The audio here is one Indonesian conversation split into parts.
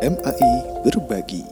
MAI Berbagi.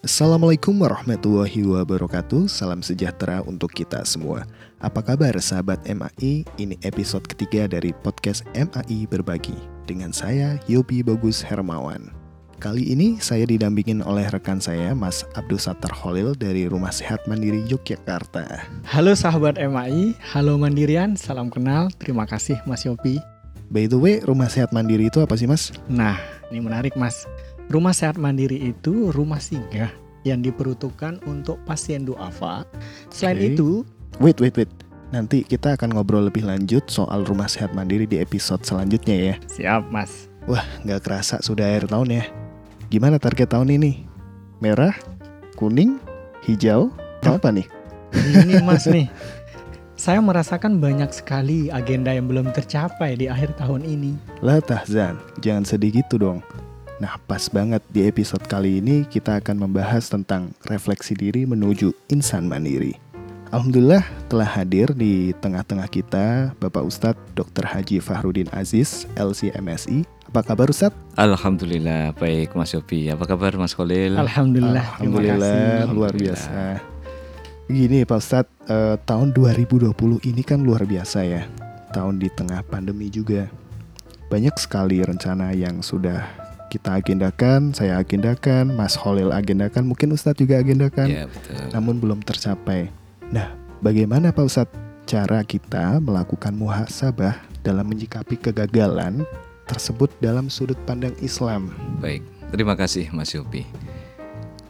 Assalamualaikum warahmatullahi wabarakatuh. Salam sejahtera untuk kita semua. Apa kabar sahabat MAI? Ini episode ketiga dari podcast MAI Berbagi Dengan saya Yobi Bagus Hermawan. Kali ini saya didampingin oleh rekan saya Mas Abdul Sattar Holil dari Rumah Sehat Mandiri Yogyakarta. Halo sahabat MAI, halo Mandirian, salam kenal, terima kasih Mas Yopi By the way, Rumah Sehat Mandiri itu apa sih mas? Nah, ini menarik Mas. Rumah Sehat Mandiri itu rumah singgah yang diperuntukkan untuk pasien duafa. Selain Oke. itu, Wait, wait, wait. Nanti kita akan ngobrol lebih lanjut soal rumah sehat mandiri di episode selanjutnya ya. siap Mas. Wah, nggak kerasa sudah akhir tahun ya. Gimana target tahun ini? Merah, kuning, hijau, apa nih? Ini Mas nih. Saya merasakan banyak sekali agenda yang belum tercapai di akhir tahun ini. Lah Tahzan, jangan sedih gitu dong. Nah, pas banget di episode kali ini kita akan membahas tentang refleksi diri menuju insan mandiri. Alhamdulillah telah hadir di tengah-tengah kita Bapak Ustadz Dr. Haji Fahrudin Aziz, LCMSI. Apa kabar Ustadz? Alhamdulillah baik Mas Yopi. Apa kabar Mas Khalil? Alhamdulillah, terima Alhamdulillah, kasih. luar Alhamdulillah. Gini Pak Ustadz, eh, tahun 2020 ini kan luar biasa ya. Tahun di tengah pandemi juga. Banyak sekali rencana yang sudah kita agendakan, saya agendakan, Mas Holil agendakan, mungkin Ustadz juga agendakan, Ya betul. namun belum tercapai. Nah, bagaimana Pak Ustadz cara kita melakukan muhasabah dalam menyikapi kegagalan tersebut dalam sudut pandang Islam? Baik. Terima kasih Mas Yopi.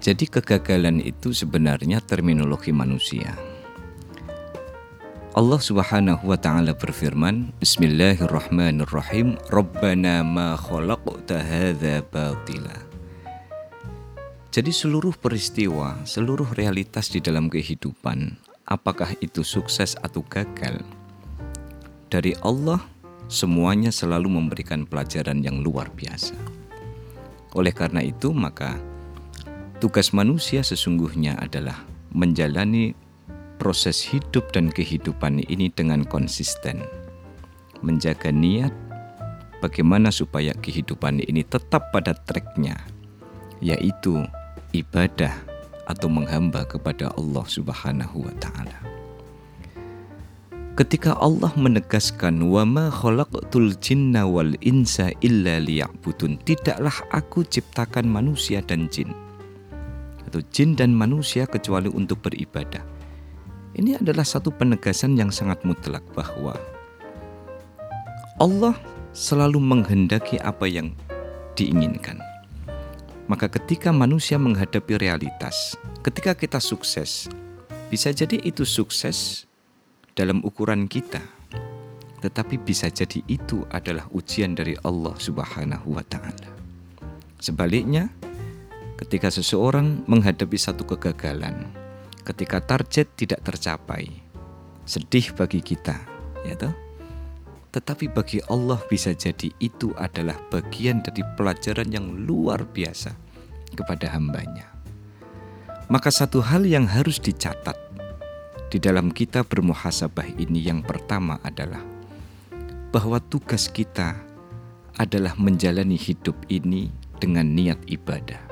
Jadi kegagalan itu sebenarnya terminologi manusia. Allah Subhanahu wa taala berfirman, Bismillahirrahmanirrahim, Rabbana ma khalaqta hadza batila. Jadi seluruh peristiwa, seluruh realitas di dalam kehidupan, apakah itu sukses atau gagal, dari Allah semuanya selalu memberikan pelajaran yang luar biasa. Oleh karena itu, maka tugas manusia sesungguhnya adalah menjalani proses hidup dan kehidupan ini dengan konsisten, menjaga niat bagaimana supaya kehidupan ini tetap pada tracknya, yaitu ibadah atau menghamba kepada Allah Subhanahu wa Ta'ala. Ketika Allah menegaskan wa ma khalaqtul jinna wal insa illa liya'budun, tidaklah aku ciptakan manusia dan jin atau jin dan manusia kecuali untuk beribadah. Ini adalah satu penegasan yang sangat mutlak bahwa Allah selalu menghendaki apa yang diinginkan. Maka ketika manusia menghadapi realitas, ketika kita sukses, bisa jadi itu sukses dalam ukuran kita. Tetapi bisa jadi itu adalah ujian dari Allah Subhanahu wa taala. Sebaliknya, ketika seseorang menghadapi satu kegagalan, ketika target tidak tercapai, sedih bagi kita, ya toh? Tetapi bagi Allah bisa jadi itu adalah bagian dari pelajaran yang luar biasa kepada hambanya. Maka satu hal yang harus dicatat di dalam kita bermuhasabah ini yang pertama adalah bahwa tugas kita adalah menjalani hidup ini dengan niat ibadah.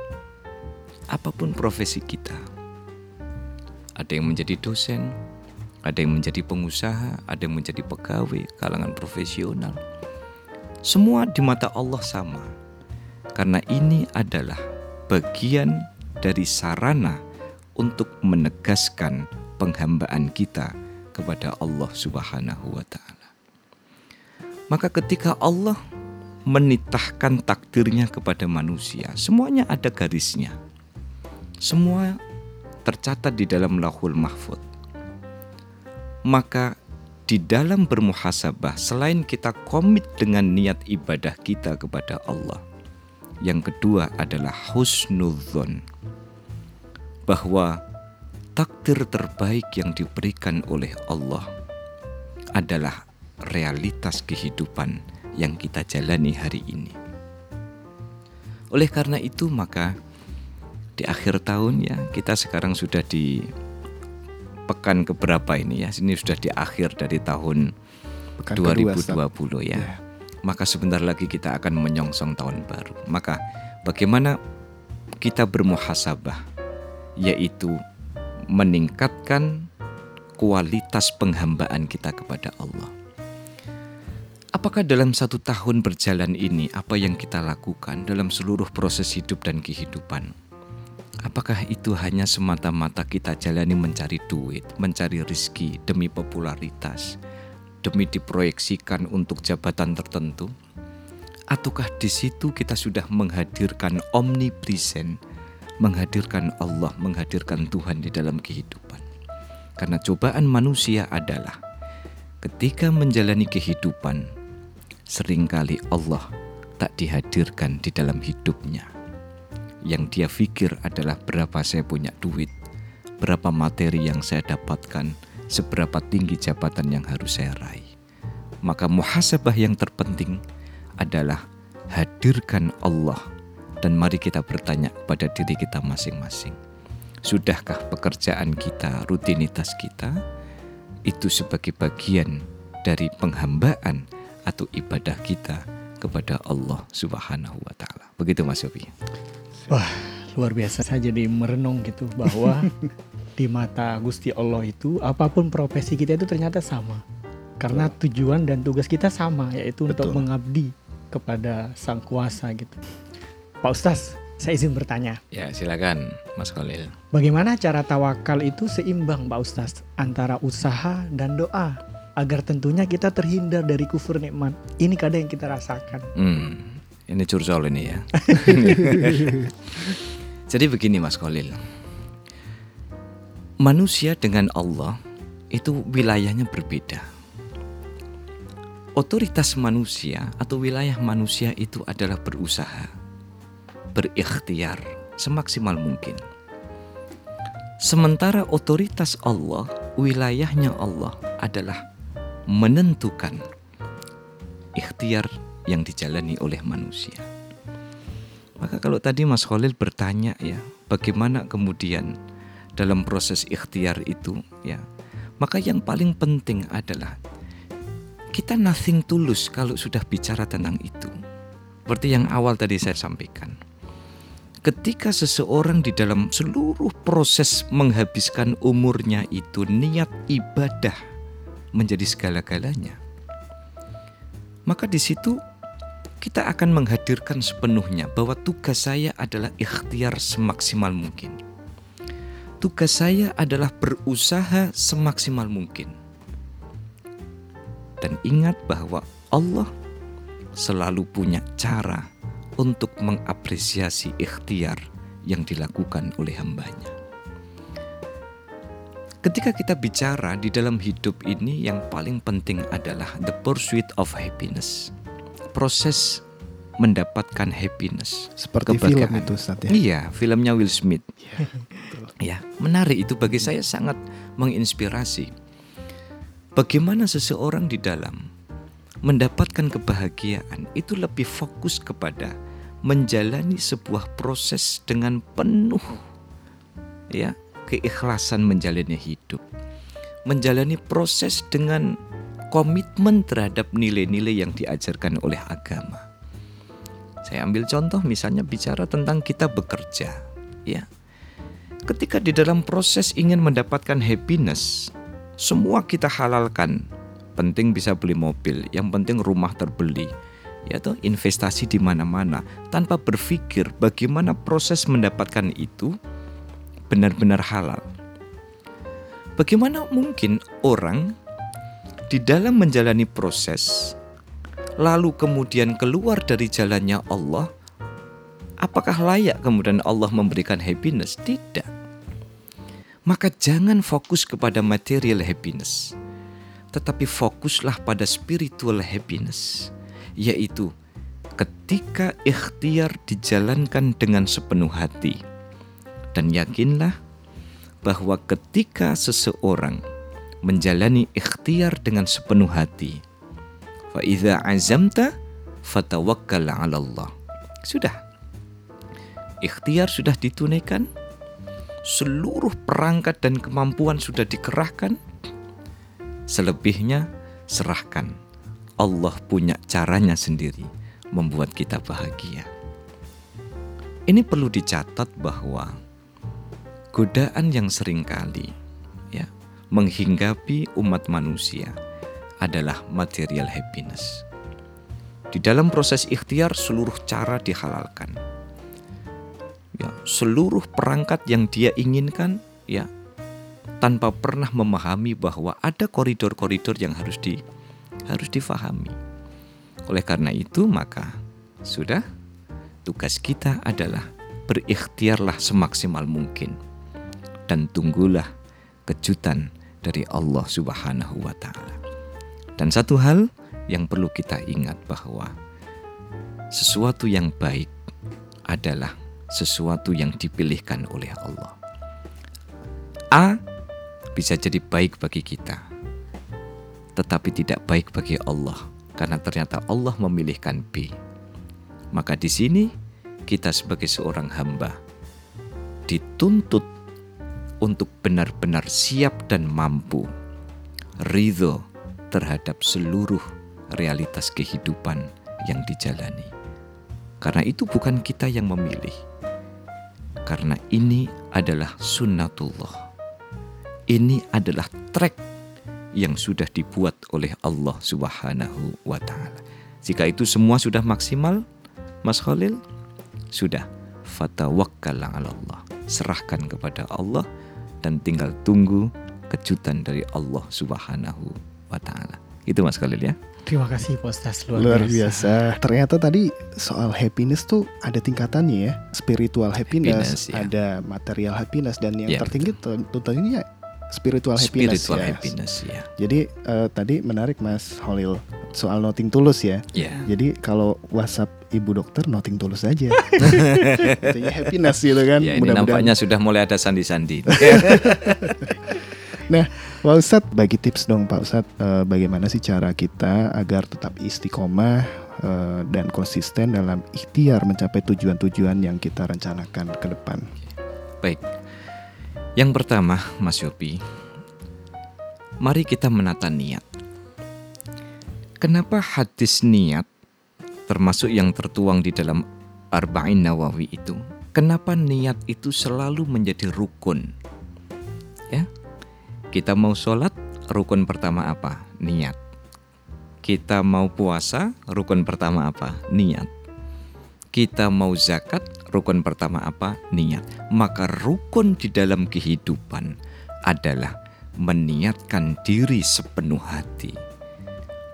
Apa pun profesi kita. Ada yang menjadi dosen, ada yang menjadi pengusaha, ada yang menjadi pegawai, kalangan profesional. Semua di mata Allah sama. Karena ini adalah bagian dari sarana untuk menegaskan penghambaan kita kepada Allah Subhanahu wa taala. Maka ketika Allah menitahkan takdirnya kepada manusia, semuanya ada garisnya. Semua tercatat di dalam Lauhul Mahfud. Maka di dalam bermuhasabah selain kita komit dengan niat ibadah kita kepada Allah, yang kedua adalah husnudzon. Bahwa takdir terbaik yang diberikan oleh Allah adalah realitas kehidupan yang kita jalani hari ini. Oleh karena itu maka di akhir tahun ya kita sekarang sudah di pekan keberapa ini ya? Ini sudah di akhir dari tahun Pekan kedua, 2020 ya. Ya. maka sebentar lagi kita akan menyongsong tahun baru. Maka bagaimana kita bermuhasabah yaitu meningkatkan kualitas penghambaan kita kepada Allah. Apakah dalam satu tahun berjalan ini apa yang kita lakukan dalam seluruh proses hidup dan kehidupan? Apakah itu hanya semata-mata kita jalani mencari duit, mencari rizki demi popularitas, demi diproyeksikan untuk jabatan tertentu? Ataukah di situ kita sudah menghadirkan omnipresent, menghadirkan Allah, menghadirkan Tuhan di dalam kehidupan? Karena cobaan manusia adalah ketika menjalani kehidupan, sering kali Allah tak dihadirkan di dalam hidupnya. Yang dia pikir adalah berapa saya punya duit, berapa materi yang saya dapatkan, seberapa tinggi jabatan yang harus saya raih. Maka muhasabah yang terpenting adalah hadirkan Allah dan mari kita bertanya kepada diri kita masing-masing Sudahkah pekerjaan kita, rutinitas kita itu sebagai bagian dari penghambaan atau ibadah kita kepada Allah Subhanahu wa taala. Begitu Mas Yofi. Wah, luar biasa saya jadi merenung gitu bahwa di mata Gusti Allah itu apa pun profesi kita itu ternyata sama. Karena tujuan dan tugas kita sama yaitu Betul. untuk mengabdi kepada Sang Kuasa gitu. Pak Ustaz, saya izin bertanya. Ya, silakan Mas Khalil. Bagaimana cara tawakal itu seimbang Pak Ustaz antara usaha dan doa agar tentunya kita terhindar dari kufur nikmat. Ini kadang yang kita rasakan. Hmm, ini curcol ini ya. Jadi begini Mas Khalil. Manusia dengan Allah itu wilayahnya berbeda. Otoritas manusia atau wilayah manusia itu adalah berusaha berikhtiar semaksimal mungkin. Sementara otoritas Allah, wilayahnya Allah adalah menentukan ikhtiar yang dijalani oleh manusia. Maka kalau tadi Mas Khalil bertanya ya, bagaimana kemudian dalam proses ikhtiar itu ya, maka yang paling penting adalah kita nothing tulus kalau sudah bicara tentang itu. Seperti yang awal tadi saya sampaikan ketika seseorang di dalam seluruh proses menghabiskan umurnya itu niat ibadah menjadi segala-galanya, maka di situ kita akan menghadirkan sepenuhnya bahwa tugas saya adalah ikhtiar semaksimal mungkin. Tugas saya adalah berusaha semaksimal mungkin. Dan ingat bahwa Allah selalu punya cara untuk mengapresiasi ikhtiar yang dilakukan oleh hambanya. Ketika kita bicara di dalam hidup ini yang paling penting adalah the pursuit of happiness. Proses mendapatkan happiness. Seperti film itu Ustaz ya? Iya, filmnya Will Smith. ya, menarik itu bagi saya sangat menginspirasi. Bagaimana seseorang di dalam mendapatkan kebahagiaan itu lebih fokus kepada menjalani sebuah proses dengan penuh ya keikhlasan menjalani hidup menjalani proses dengan komitmen terhadap nilai-nilai yang diajarkan oleh agama. Saya ambil contoh misalnya bicara tentang kita bekerja ya. Ketika di dalam proses ingin mendapatkan happiness semua kita halalkan. Penting bisa beli mobil yang penting rumah terbeli yaitu investasi di mana-mana. Tanpa berpikir bagaimana proses mendapatkan itu benar-benar halal. Bagaimana mungkin orang di dalam menjalani proses lalu kemudian keluar dari jalannya Allah apakah layak kemudian Allah memberikan happiness? Tidak. Maka jangan fokus kepada material happiness, tetapi fokuslah pada spiritual happiness yaitu ketika ikhtiar dijalankan dengan sepenuh hati. Dan yakinlah bahwa ketika seseorang menjalani ikhtiar dengan sepenuh hati, fa idza azamta fatawakkal 'ala Allah. Sudah. Ikhtiar sudah ditunaikan, seluruh perangkat dan kemampuan sudah dikerahkan. Selebihnya serahkan Allah punya caranya sendiri membuat kita bahagia. Ini perlu dicatat bahwa godaan yang sering kali ya menghinggapi umat manusia adalah material happiness. Di dalam proses ikhtiar seluruh cara dihalalkan. Ya, seluruh perangkat yang dia inginkan ya tanpa pernah memahami bahwa ada koridor-koridor yang harus di harus difahami. Oleh karena itu, maka sudah tugas kita adalah berikhtiarlah semaksimal mungkin dan tunggulah kejutan dari Allah Subhanahu wa taala. Dan satu hal yang perlu kita ingat bahwa sesuatu yang baik adalah sesuatu yang dipilihkan oleh Allah. A bisa jadi baik bagi kita, tetapi tidak baik bagi Allah karena ternyata Allah memilihkan B. Maka di sini kita sebagai seorang hamba dituntut untuk benar-benar siap dan mampu ridho terhadap seluruh realitas kehidupan yang dijalani. Karena itu bukan kita yang memilih. Karena ini adalah sunnatullah ini adalah track yang sudah dibuat oleh Allah Subhanahu wa taala. Jika itu semua sudah maksimal, Mas Khalil, sudah fatawakkal 'ala Allah. Serahkan kepada Allah dan tinggal tunggu kejutan dari Allah Subhanahu wa taala. Itu Mas Khalil ya. Terima kasih Pak Ustaz luar, Luar biasa. Ternyata tadi soal happiness tuh ada tingkatannya ya. Spiritual happiness, Happiness, ya. ada material happiness dan yang Ya, tertinggi tentunya spiritual happiness Spiritual ya. happiness ya. Jadi eh, tadi menarik Mas Holil soal noting tulus ya. Ya. Jadi kalau WhatsApp ibu dokter noting tulus aja. Artinya happiness gitu kan. Ya, ini nampaknya sudah mulai ada sandi-sandi. Nah, Pak Ustadz bagi tips dong Pak Ustadz eh, bagaimana sih cara kita agar tetap istiqomah eh, dan konsisten dalam ikhtiar mencapai tujuan-tujuan yang kita rencanakan ke depan. Baik. Yang pertama, Mas Yopi, mari kita menata niat. Kenapa hadis niat termasuk yang tertuang di dalam Arba'in Nawawi itu? Kenapa niat itu selalu menjadi rukun? Ya. Kita mau sholat, rukun pertama apa? Niat. Kita mau puasa, rukun pertama apa? Niat. Kita mau zakat, rukun pertama apa? Niat. Maka rukun di dalam kehidupan adalah meniatkan diri sepenuh hati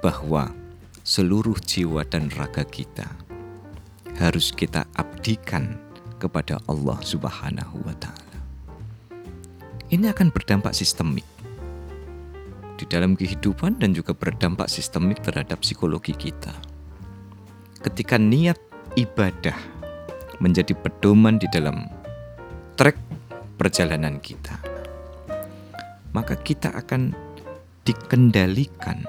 bahwa seluruh jiwa dan raga kita harus kita abdikan kepada Allah Subhanahu wa taala. Ini akan berdampak sistemik di dalam kehidupan dan juga berdampak sistemik terhadap psikologi kita. Ketika niat ibadah menjadi pedoman di dalam trek perjalanan kita, maka kita akan dikendalikan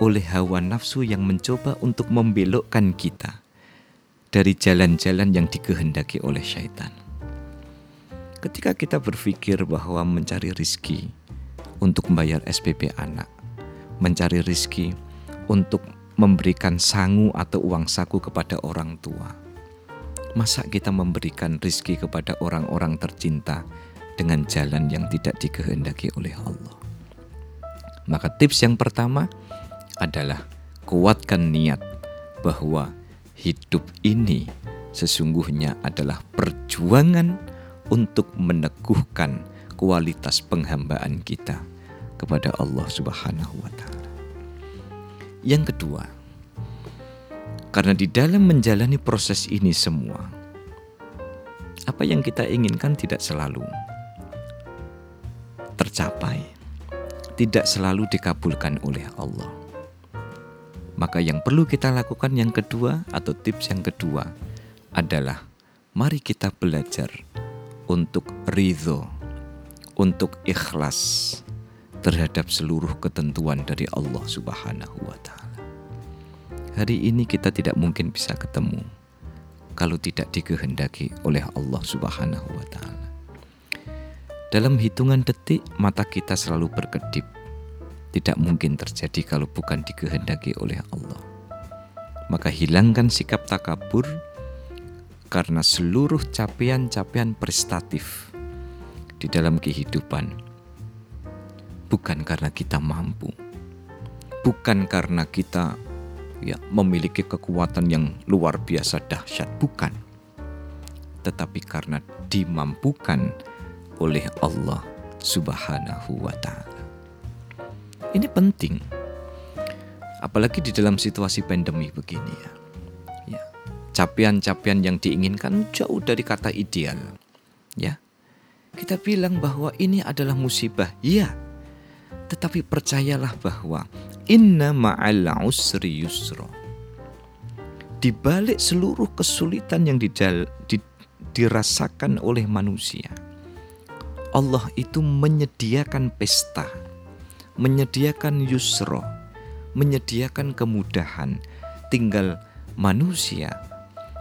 oleh hawa nafsu yang mencoba untuk membelokkan kita dari jalan-jalan yang dikehendaki oleh syaitan. Ketika kita berpikir bahwa mencari rizki untuk membayar SPP anak, mencari rizki untuk memberikan sangu atau uang saku kepada orang tua, masa kita memberikan rizki kepada orang-orang tercinta dengan jalan yang tidak dikehendaki oleh Allah? Maka tips yang pertama adalah kuatkan niat bahwa hidup ini sesungguhnya adalah perjuangan untuk meneguhkan kualitas penghambaan kita kepada Allah Subhanahu wa taala. Yang kedua, karena di dalam menjalani proses ini semua apa yang kita inginkan tidak selalu tercapai, tidak selalu dikabulkan oleh Allah. Maka yang perlu kita lakukan yang kedua atau tips yang kedua adalah mari kita belajar untuk ridho, untuk ikhlas terhadap seluruh ketentuan dari Allah Subhanahu wa taala. Hari ini kita tidak mungkin bisa ketemu kalau tidak dikehendaki oleh Allah Subhanahu wa taala. Dalam hitungan detik mata kita selalu berkedip. Tidak mungkin terjadi kalau bukan dikehendaki oleh Allah. Maka hilangkan sikap takabur karena seluruh capaian-capaian prestatif di dalam kehidupan bukan karena kita mampu, bukan karena kita ya memiliki kekuatan yang luar biasa dahsyat, bukan. Tetapi karena dimampukan oleh Allah Subhanahu wa taala. Ini penting. Apalagi di dalam situasi pandemi begini ya. Ya. Capaian-capaian yang diinginkan jauh dari kata ideal. Ya. Kita bilang bahwa ini adalah musibah. Ya. Tetapi percayalah bahwa inna ma'al usri yusra. Di balik seluruh kesulitan yang didal, di, dirasakan oleh manusia, Allah itu menyediakan pesta menyediakan yusro, menyediakan kemudahan. Tinggal manusia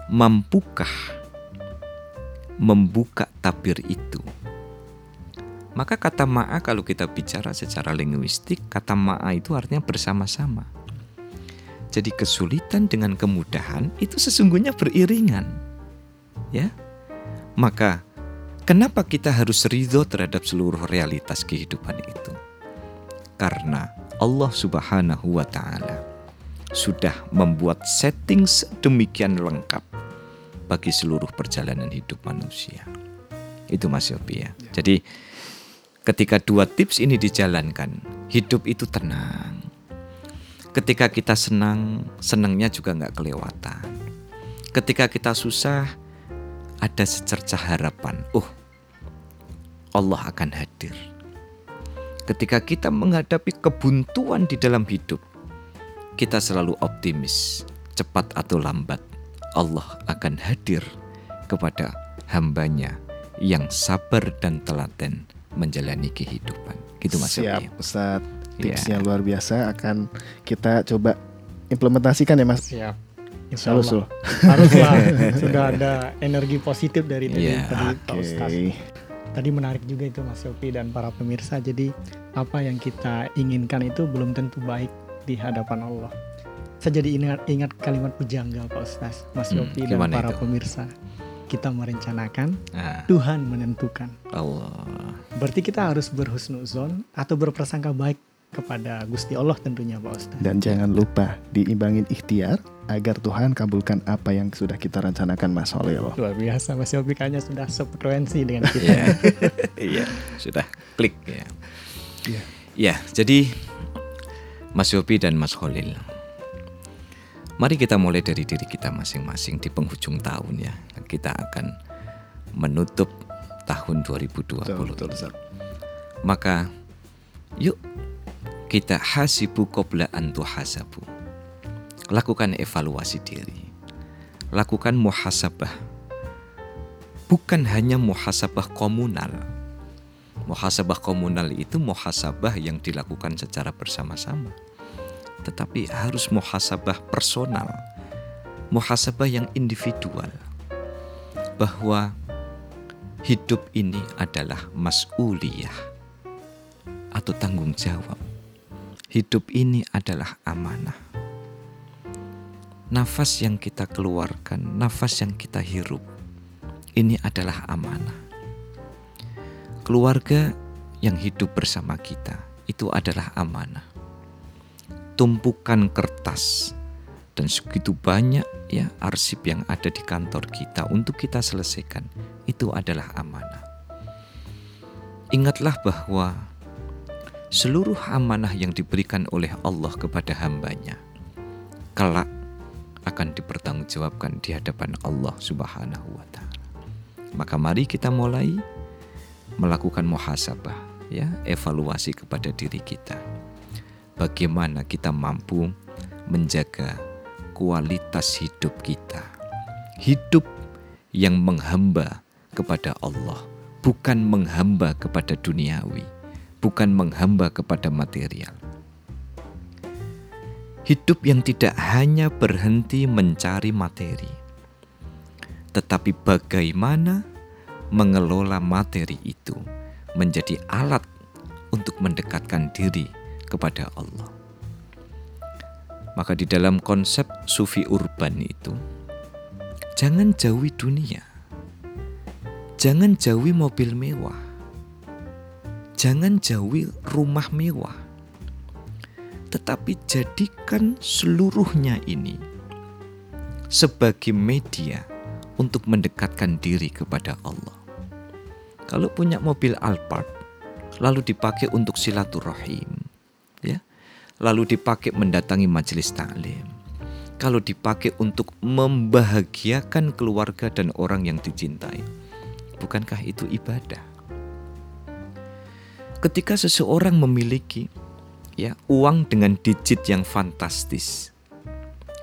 mampukah membuka tabir itu. Maka kata ma'a kalau kita bicara secara linguistik, kata ma'a itu artinya bersama-sama. Jadi kesulitan dengan kemudahan itu sesungguhnya beriringan. Ya. Maka kenapa kita harus ridho terhadap seluruh realitas kehidupan itu? Karena Allah Subhanahu wa taala sudah membuat setting sedemikian lengkap bagi seluruh perjalanan hidup manusia. Itu Mas Yopi ya. ya. Jadi ketika dua tips ini dijalankan, hidup itu tenang. Ketika kita senang, senangnya juga nggak kelewatan. Ketika kita susah, ada secercah harapan. Oh, Allah akan hadir ketika kita menghadapi kebuntuan di dalam hidup, kita selalu optimis, cepat atau lambat, Allah akan hadir kepada hambanya yang sabar dan telaten menjalani kehidupan. Gitu Mas Siap, Ustaz. Tipsnya ya. luar biasa akan kita coba implementasikan ya Mas. Siap. Insya Allah. Haruslah sudah ada energi positif dari tadi, ya. tadi Pak Ustaz. Tadi menarik juga itu Mas Yopi dan para pemirsa. Jadi apa yang kita inginkan itu belum tentu baik di hadapan Allah. Saya jadi ingat, ingat kalimat pujangga Pak Ustaz, Mas hmm, Yopi dan para itu? pemirsa. Kita merencanakan, ah. Tuhan menentukan. Allah. Berarti kita harus berhusnuzon atau berprasangka baik kepada Gusti Allah tentunya Pak Ustaz. Dan jangan lupa diimbangin ikhtiar agar Tuhan kabulkan apa yang sudah kita rencanakan Mas Holil. Luar biasa Mas Yopi kayaknya sudah sefrekuensi dengan kita. Iya, iya sudah klik ya. Iya. Ya, jadi Mas Yopi dan Mas Holil. Mari kita mulai dari diri kita masing-masing di penghujung tahun ya. Kita akan menutup tahun 2020. Betul, betul, betul. Maka yuk kita hasibu qabla antu hasabu. Lakukan evaluasi diri. Lakukan muhasabah. Bukan hanya muhasabah komunal. Muhasabah komunal itu muhasabah yang dilakukan secara bersama-sama. Tetapi harus muhasabah personal. Muhasabah yang individual. Bahwa hidup ini adalah mas'uliyah atau tanggung jawab Hidup ini adalah amanah. Nafas yang kita keluarkan, nafas yang kita hirup, ini adalah amanah. Keluarga yang hidup bersama kita itu adalah amanah. Tumpukan kertas dan segitu banyak ya arsip yang ada di kantor kita untuk kita selesaikan itu adalah amanah. Ingatlah bahwa seluruh amanah yang diberikan oleh Allah kepada hambanya kelak akan dipertanggungjawabkan di hadapan Allah Subhanahu wa taala. Maka mari kita mulai melakukan muhasabah ya, evaluasi kepada diri kita. Bagaimana kita mampu menjaga kualitas hidup kita. Hidup yang menghamba kepada Allah, bukan menghamba kepada duniawi bukan menghamba kepada material. Hidup yang tidak hanya berhenti mencari materi, tetapi bagaimana mengelola materi itu menjadi alat untuk mendekatkan diri kepada Allah. Maka di dalam konsep sufi urban itu, jangan jauhi dunia. Jangan jauhi mobil mewah. Jangan jauhi rumah mewah. Tetapi jadikan seluruhnya ini sebagai media untuk mendekatkan diri kepada Allah. Kalau punya mobil Alphard, lalu dipakai untuk silaturahim, ya, lalu dipakai mendatangi majelis taklim, kalau dipakai untuk membahagiakan keluarga dan orang yang dicintai, bukankah itu ibadah? Ketika seseorang memiliki ya uang dengan digit yang fantastis,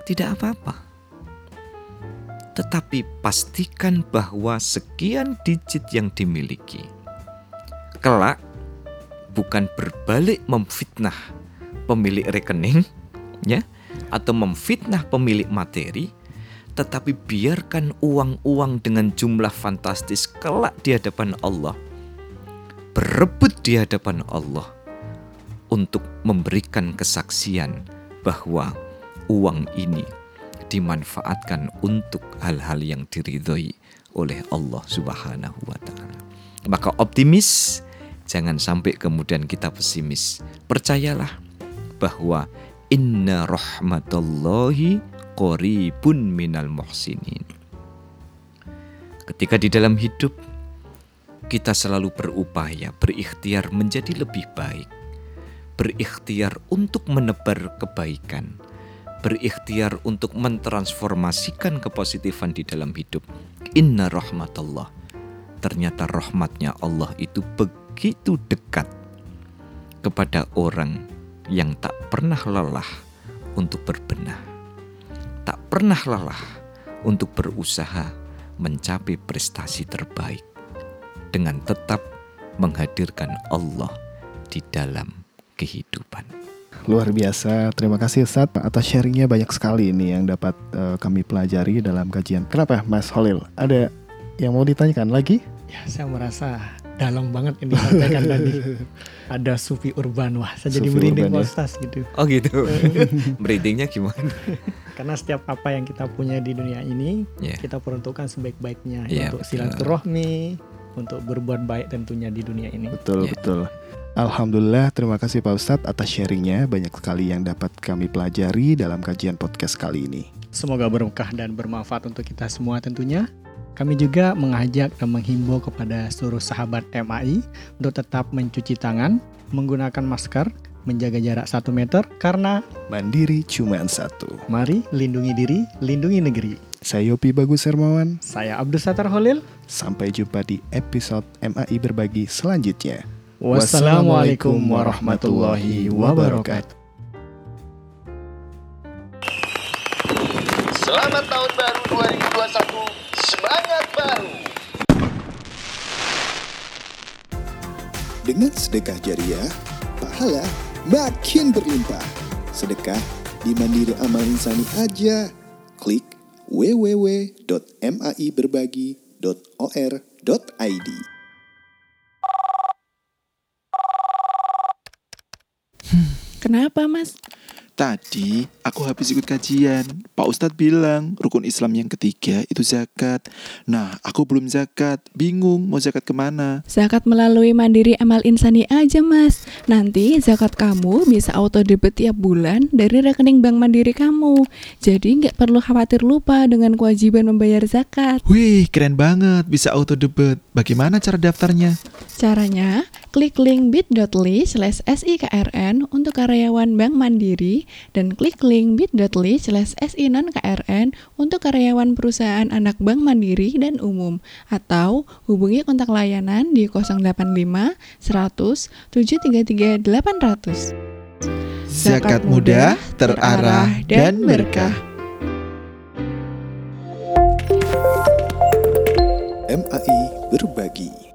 tidak apa-apa. Tetapi pastikan bahwa sekian digit yang dimiliki kelak bukan berbalik memfitnah pemilik rekening ya atau memfitnah pemilik materi tetapi biarkan uang-uang dengan jumlah fantastis kelak di hadapan Allah berebut di hadapan Allah untuk memberikan kesaksian bahwa uang ini dimanfaatkan untuk hal-hal yang diridhoi oleh Allah Subhanahu wa taala. Maka optimis, jangan sampai kemudian kita pesimis. Percayalah bahwa inna rahmatallahi qaribun minal muhsinin. Ketika di dalam hidup kita selalu berupaya, berikhtiar menjadi lebih baik, berikhtiar untuk menebar kebaikan, berikhtiar untuk mentransformasikan kepositifan di dalam hidup. Inna rahmatullah. Ternyata rahmatnya Allah itu begitu dekat kepada orang yang tak pernah lelah untuk berbenah. Tak pernah lelah untuk berusaha mencapai prestasi terbaik dengan tetap menghadirkan Allah di dalam kehidupan. Luar biasa, terima kasih Ustaz atas sharingnya banyak sekali ini yang dapat uh, kami pelajari dalam kajian. Kenapa Mas Holil? Ada yang mau ditanyakan lagi? Ya, saya merasa dalam banget ini sampaikan tadi. Ada sufi urban, wah saya jadi merinding ya? Ustaz gitu. Oh gitu, merindingnya gimana? Karena setiap apa yang kita punya di dunia ini, yeah. kita peruntukkan sebaik-baiknya yeah, untuk silaturahmi, untuk berbuat baik tentunya di dunia ini. Betul, yeah. betul. Alhamdulillah, terima kasih Pak Ustadz atas sharingnya. Banyak sekali yang dapat kami pelajari dalam kajian podcast kali ini. Semoga berkah dan bermanfaat untuk kita semua tentunya. Kami juga mengajak dan menghimbau kepada seluruh sahabat MAI untuk tetap mencuci tangan, menggunakan masker, menjaga jarak 1 meter karena mandiri cuma satu. Mari lindungi diri, lindungi negeri. Saya Yopi Bagus Hermawan. Saya Abdul Satar Holil. Sampai jumpa di episode MAI Berbagi selanjutnya. Wassalamualaikum warahmatullahi wabarakatuh. Selamat tahun baru 2021. Semangat baru. Dengan sedekah jariah, pahala makin berlimpah. Sedekah di Mandiri Amal Insani aja. Klik www.maiberbagi.or.id. Kenapa mas? Tadi aku habis ikut kajian. Pak Ustadz bilang rukun Islam yang ketiga itu zakat. Nah, aku belum zakat. Bingung mau zakat ke mana. Zakat melalui Mandiri Amal Insani aja mas. Nanti zakat kamu bisa auto debit tiap bulan dari rekening bank Mandiri kamu. Jadi nggak perlu khawatir lupa dengan kewajiban membayar zakat. Wih, keren banget bisa auto debit. Bagaimana cara daftarnya? Caranya, klik link bit.ly slash sikrn untuk karyawan Bank Mandiri dan klik link bit.ly slash KRN untuk karyawan perusahaan anak bank mandiri dan umum atau hubungi kontak layanan di 085 100 733 800. Zakat mudah, terarah, dan berkah. MAI berbagi.